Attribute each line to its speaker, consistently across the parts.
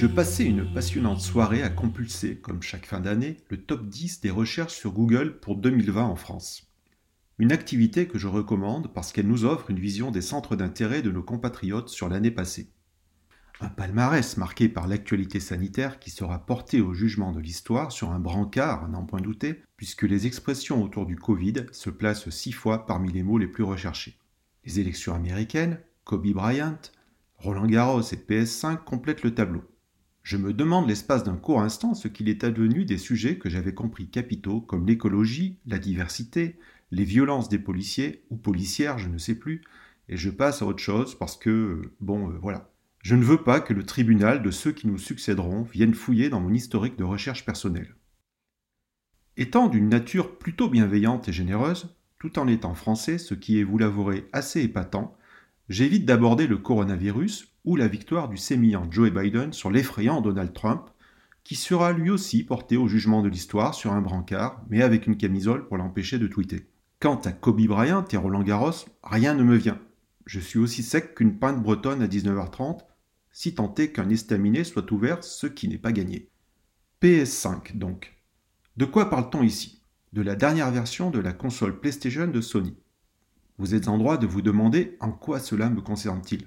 Speaker 1: Je passais une passionnante soirée à compulser, comme chaque fin d'année, le top 10 des recherches sur Google pour 2020 en France. Une activité que je recommande parce qu'elle nous offre une vision des centres d'intérêt de nos compatriotes sur l'année passée. Un palmarès marqué par l'actualité sanitaire qui sera porté au jugement de l'histoire sur un brancard, n'en point douter, puisque les expressions autour du Covid se placent six fois parmi les mots les plus recherchés. Les élections américaines, Kobe Bryant, Roland Garros et PS5 complètent le tableau. Je me demande l'espace d'un court instant ce qu'il est advenu des sujets que j'avais compris capitaux comme l'écologie, la diversité, les violences des policiers ou policières, je ne sais plus, et je passe à autre chose parce que, bon, euh, voilà. Je ne veux pas que le tribunal de ceux qui nous succéderont vienne fouiller dans mon historique de recherche personnelle. Étant d'une nature plutôt bienveillante et généreuse, tout en étant français, ce qui est, vous l'avouerez, assez épatant, j'évite d'aborder le coronavirus ou la victoire du sémillant Joe Biden sur l'effrayant Donald Trump, qui sera lui aussi porté au jugement de l'histoire sur un brancard, mais avec une camisole pour l'empêcher de tweeter. Quant à Kobe Bryant et Roland Garros, rien ne me vient. Je suis aussi sec qu'une pinte bretonne à 19h30, si tant est qu'un estaminet soit ouvert, ce qui n'est pas gagné. PS5 donc. De quoi parle-t-on ici? De la dernière version de la console PlayStation de Sony. Vous êtes en droit de vous demander en quoi cela me concerne-t-il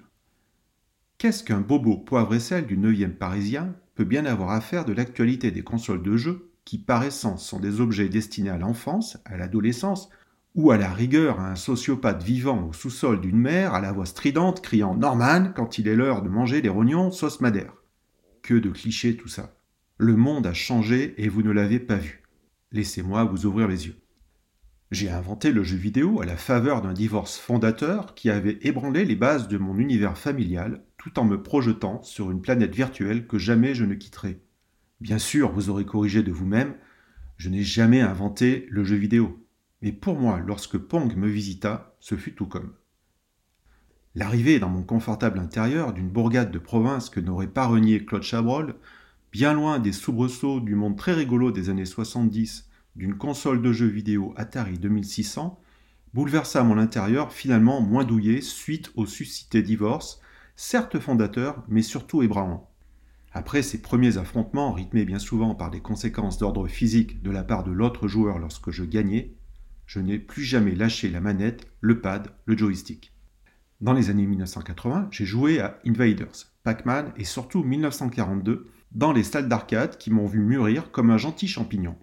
Speaker 1: Qu'est-ce qu'un bobo poivre et sel du 9e parisien peut bien avoir à faire de l'actualité des consoles de jeux qui par essence sont des objets destinés à l'enfance, à l'adolescence, ou à la rigueur à un sociopathe vivant au sous-sol d'une mère à la voix stridente criant Norman quand il est l'heure de manger des rognons sauce madère. Que de clichés tout ça. Le monde a changé et vous ne l'avez pas vu. Laissez-moi vous ouvrir les yeux. J'ai inventé le jeu vidéo à la faveur d'un divorce fondateur qui avait ébranlé les bases de mon univers familial tout en me projetant sur une planète virtuelle que jamais je ne quitterai. Bien sûr, vous aurez corrigé de vous-même, je n'ai jamais inventé le jeu vidéo. Mais pour moi, lorsque Pong me visita, ce fut tout comme. L'arrivée dans mon confortable intérieur d'une bourgade de province que n'aurait pas renié Claude Chabrol, bien loin des soubresauts du monde très rigolo des années 70 d'une console de jeux vidéo Atari 2600 bouleversa mon intérieur finalement moins douillé suite au suscité divorce, certes fondateur, mais surtout ébranlant. Après ces premiers affrontements rythmés bien souvent par des conséquences d'ordre physique de la part de l'autre joueur lorsque je gagnais, je n'ai plus jamais lâché la manette, le pad, le joystick. Dans les années 1980, j'ai joué à Invaders, Pac-Man et surtout 1942 dans les salles d'arcade qui m'ont vu mûrir comme un gentil champignon.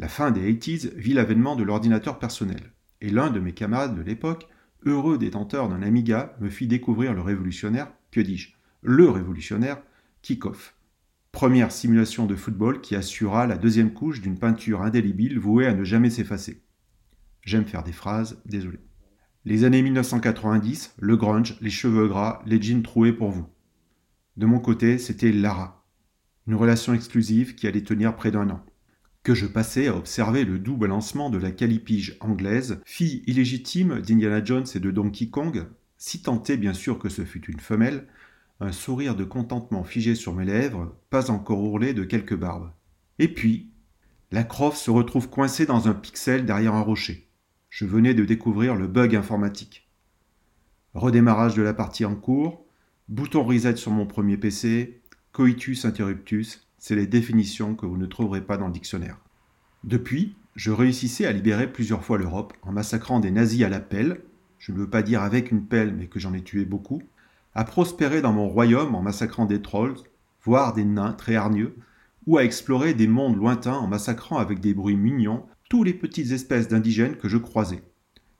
Speaker 1: La fin des 80s vit l'avènement de l'ordinateur personnel, et l'un de mes camarades de l'époque, heureux détenteur d'un Amiga, me fit découvrir le révolutionnaire, que dis-je, le révolutionnaire, Kickoff. Première simulation de football qui assura la deuxième couche d'une peinture indélébile vouée à ne jamais s'effacer. J'aime faire des phrases, désolé. Les années 1990, le grunge, les cheveux gras, les jeans troués pour vous. De mon côté, c'était Lara. Une relation exclusive qui allait tenir près d'un an que je passais à observer le doux balancement de la calipige anglaise, fille illégitime d'Indiana Jones et de Donkey Kong, si tenté bien sûr que ce fût une femelle, un sourire de contentement figé sur mes lèvres, pas encore ourlé de quelques barbes. Et puis, la Croft se retrouve coincée dans un pixel derrière un rocher. Je venais de découvrir le bug informatique. Redémarrage de la partie en cours, bouton reset sur mon premier PC, coitus interruptus, c'est les définitions que vous ne trouverez pas dans le dictionnaire. Depuis, je réussissais à libérer plusieurs fois l'Europe en massacrant des nazis à la pelle, je ne veux pas dire avec une pelle, mais que j'en ai tué beaucoup, à prospérer dans mon royaume en massacrant des trolls, voire des nains très hargneux, ou à explorer des mondes lointains en massacrant avec des bruits mignons tous les petites espèces d'indigènes que je croisais,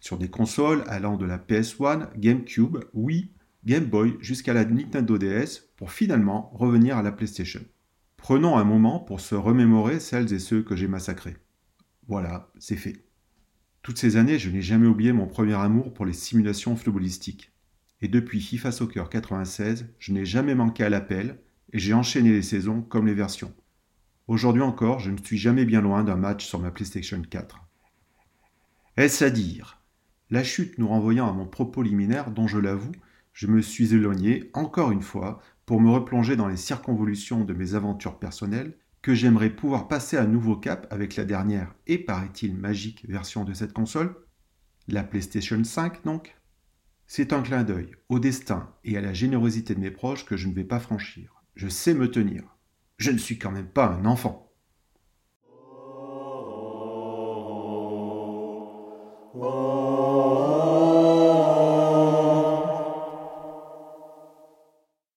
Speaker 1: sur des consoles allant de la PS1, GameCube, Wii, Game Boy jusqu'à la Nintendo DS pour finalement revenir à la PlayStation. Prenons un moment pour se remémorer celles et ceux que j'ai massacrés. Voilà, c'est fait. Toutes ces années, je n'ai jamais oublié mon premier amour pour les simulations footballistiques. Et depuis FIFA Soccer 96, je n'ai jamais manqué à l'appel et j'ai enchaîné les saisons comme les versions. Aujourd'hui encore, je ne suis jamais bien loin d'un match sur ma PlayStation 4. Est-ce à dire? La chute nous renvoyant à mon propos liminaire dont je l'avoue, je me suis éloigné, encore une fois, pour me replonger dans les circonvolutions de mes aventures personnelles, que j'aimerais pouvoir passer à nouveau cap avec la dernière et paraît-il magique version de cette console, la PlayStation 5 donc. C'est un clin d'œil au destin et à la générosité de mes proches que je ne vais pas franchir. Je sais me tenir. Je ne suis quand même pas un enfant.
Speaker 2: Oh.